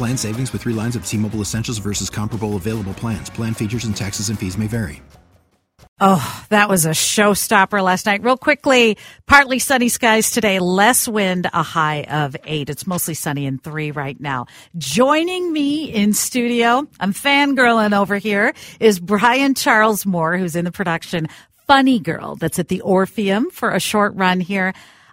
Plan savings with three lines of T Mobile Essentials versus comparable available plans. Plan features and taxes and fees may vary. Oh, that was a showstopper last night. Real quickly, partly sunny skies today, less wind, a high of eight. It's mostly sunny in three right now. Joining me in studio, I'm fangirling over here, is Bryan Charles Moore, who's in the production Funny Girl that's at the Orpheum for a short run here.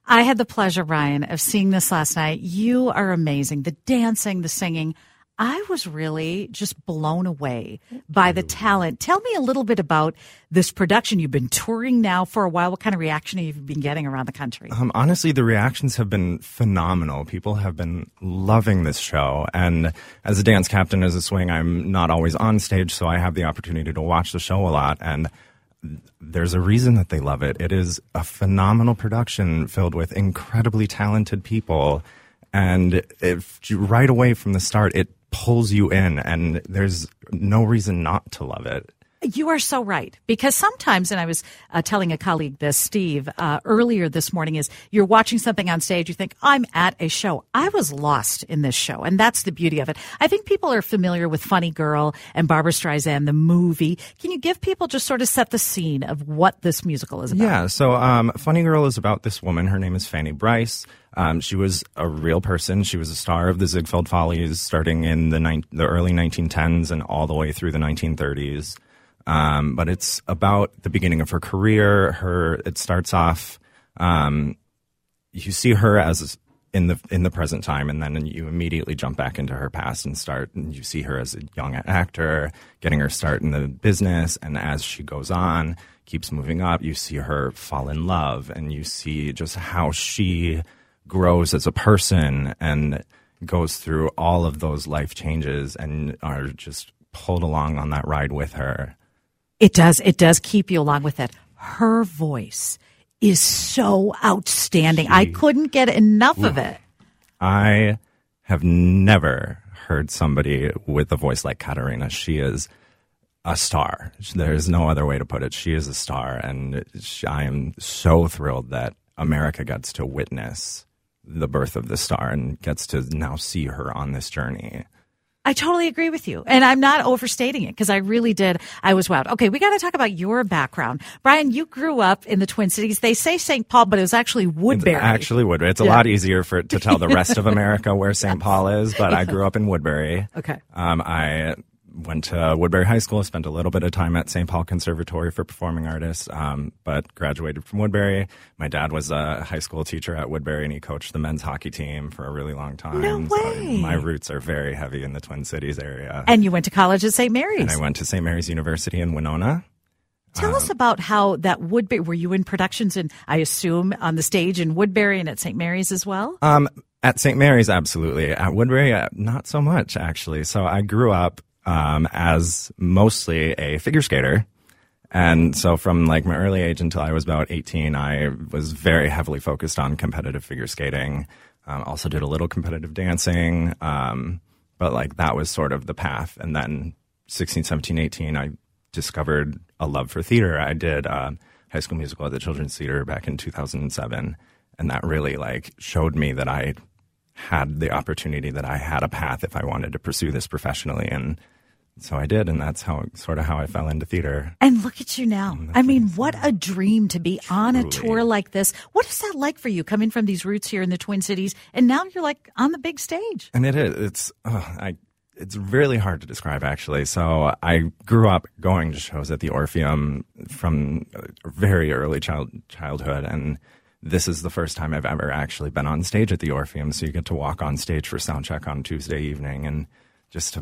I had the pleasure, Bryan, of seeing this last night. You are amazing. The dancing, the singing. I was really just blown away by the talent. Tell me a little bit about this production. You've been touring now for a while. What kind of reaction have you been getting around the country? Um, honestly, the reactions have been phenomenal. People have been loving this show. And as a dance captain, as a swing, I'm not always on stage, so I have the opportunity to watch the show a lot. And there's a reason that they love it. It is a phenomenal production filled with incredibly talented people. And if right away from the start, it pulls you in, and there's no reason not to love it. You are so right. Because sometimes, and I was uh, telling a colleague this, Steve, uh, earlier this morning, is you're watching something on stage, you think, I'm at a show. I was lost in this show. And that's the beauty of it. I think people are familiar with Funny Girl and Barbra Streisand, the movie. Can you give people just sort of set the scene of what this musical is about? Yeah. So, um, Funny Girl is about this woman. Her name is Fanny Brice. Um, she was a real person. She was a star of the Ziegfeld Follies starting in the, ni- the early 1910s and all the way through the 1930s. Um, but it's about the beginning of her career. Her it starts off. Um, you see her as in the in the present time, and then you immediately jump back into her past and start. And you see her as a young actor, getting her start in the business, and as she goes on, keeps moving up. You see her fall in love, and you see just how she grows as a person and goes through all of those life changes, and are just pulled along on that ride with her. It does. It does keep you along with it. Her voice is so outstanding. She, I couldn't get enough of it. I have never heard somebody with a voice like Katerina. She is a star. There's no other way to put it. She is a star, and she, I am so thrilled that America gets to witness the birth of the star and gets to now see her on this journey. I totally agree with you. And I'm not overstating it because I really did. I was wowed. Okay, we got to talk about your background. Bryan, you grew up in the Twin Cities. They say St. Paul, but it was actually Woodbury. It's actually Woodbury. It's a yeah. lot easier for to tell the rest of America where St. Paul is, but I grew up in Woodbury. Okay. Um, I went to Woodbury High School, spent a little bit of time at St. Paul Conservatory for Performing Artists, um, but graduated from Woodbury. My dad was a high school teacher at Woodbury, and he coached the men's hockey team for a really long time. No way. So my roots are very heavy in the Twin Cities area. And you went to college at St. Mary's. And I went to St. Mary's University in Winona. Tell um, us about how that Woodbury. Were you in productions, and I assume on the stage in Woodbury and at St. Mary's as well? Um, at St. Mary's, absolutely. At Woodbury, uh, not so much actually. So I grew up um, as mostly a figure skater. And so from like my early age until I was about 18, I was very heavily focused on competitive figure skating. Um, also did a little competitive dancing. Um, but like that was sort of the path. And then 16, 17, 18, I discovered a love for theater. I did uh, High School Musical at the Children's Theater back in 2007. And that really like showed me that I had the opportunity that I had a path if I wanted to pursue this professionally. And so I did, and that's how sort of how I fell into theater. And look at you now. I mean, what a dream to be on a tour like this. What is that like for you coming from these roots here in the Twin Cities and now you're like on the big stage? And it is. It's. Uh, I. It's really hard to describe, actually. So I grew up going to shows at the Orpheum from very early child childhood, and this is the first time I've ever actually been on stage at the Orpheum. So you get to walk on stage for sound check on Tuesday evening, and just to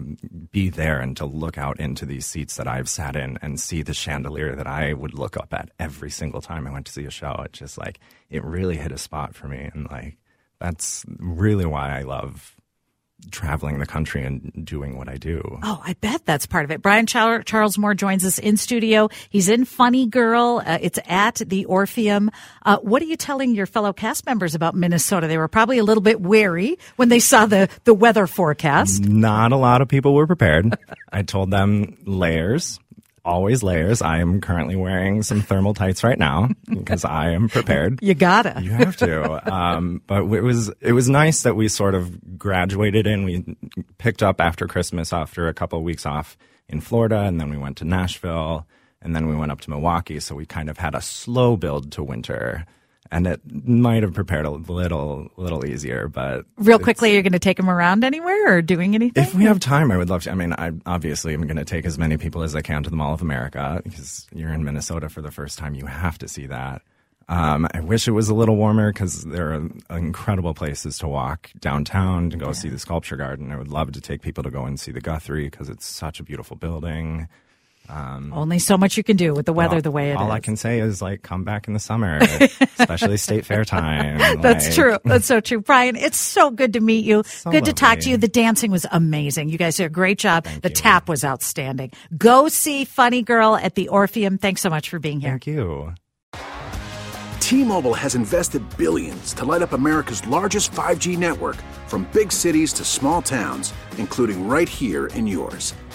be there and to look out into these seats that I've sat in and see the chandelier that I would look up at every single time I went to see a show. It just like it really hit a spot for me, and like that's really why I love traveling the country and doing what I do. Oh, I bet that's part of it. Bryan Char- Charles Moore joins us in studio. He's in Funny Girl. Uh, it's at the Orpheum. Uh, what are you telling your fellow cast members about Minnesota? They were probably a little bit wary when they saw the, the weather forecast. Not a lot of people were prepared. I told them layers, always layers. I am currently wearing some thermal tights right now because I am prepared. You gotta. You have to. Um, but it was it was nice that we sort of graduated and we picked up after Christmas after a couple of weeks off in Florida, and then we went to Nashville, and then we went up to Milwaukee. So we kind of had a slow build to winter, and it might have prepared a little little easier. But Real quickly, you're going to take them around anywhere or doing anything? if we have time, I would love to. I mean, I obviously am going to take as many people as I can to the Mall of America because you're in Minnesota for the first time. You have to see that. Um, I wish it was a little warmer because there are incredible places to walk downtown to go see the Sculpture Garden. I would love to take people to go and see the Guthrie because it's such a beautiful building. Um, Only so much you can do with the weather All- the way it is. all I can say is like come back in the summer, especially State Fair time. That's Like, true. That's so true. Bryan, it's so good to meet you. So good to talk to you. The dancing was amazing. You guys did a great job. the tap was outstanding. Go see Funny Girl at the Orpheum. Thanks so much for being here. Thank you. T-Mobile has invested billions to light up America's largest 5G network from big cities to small towns, including right here in yours.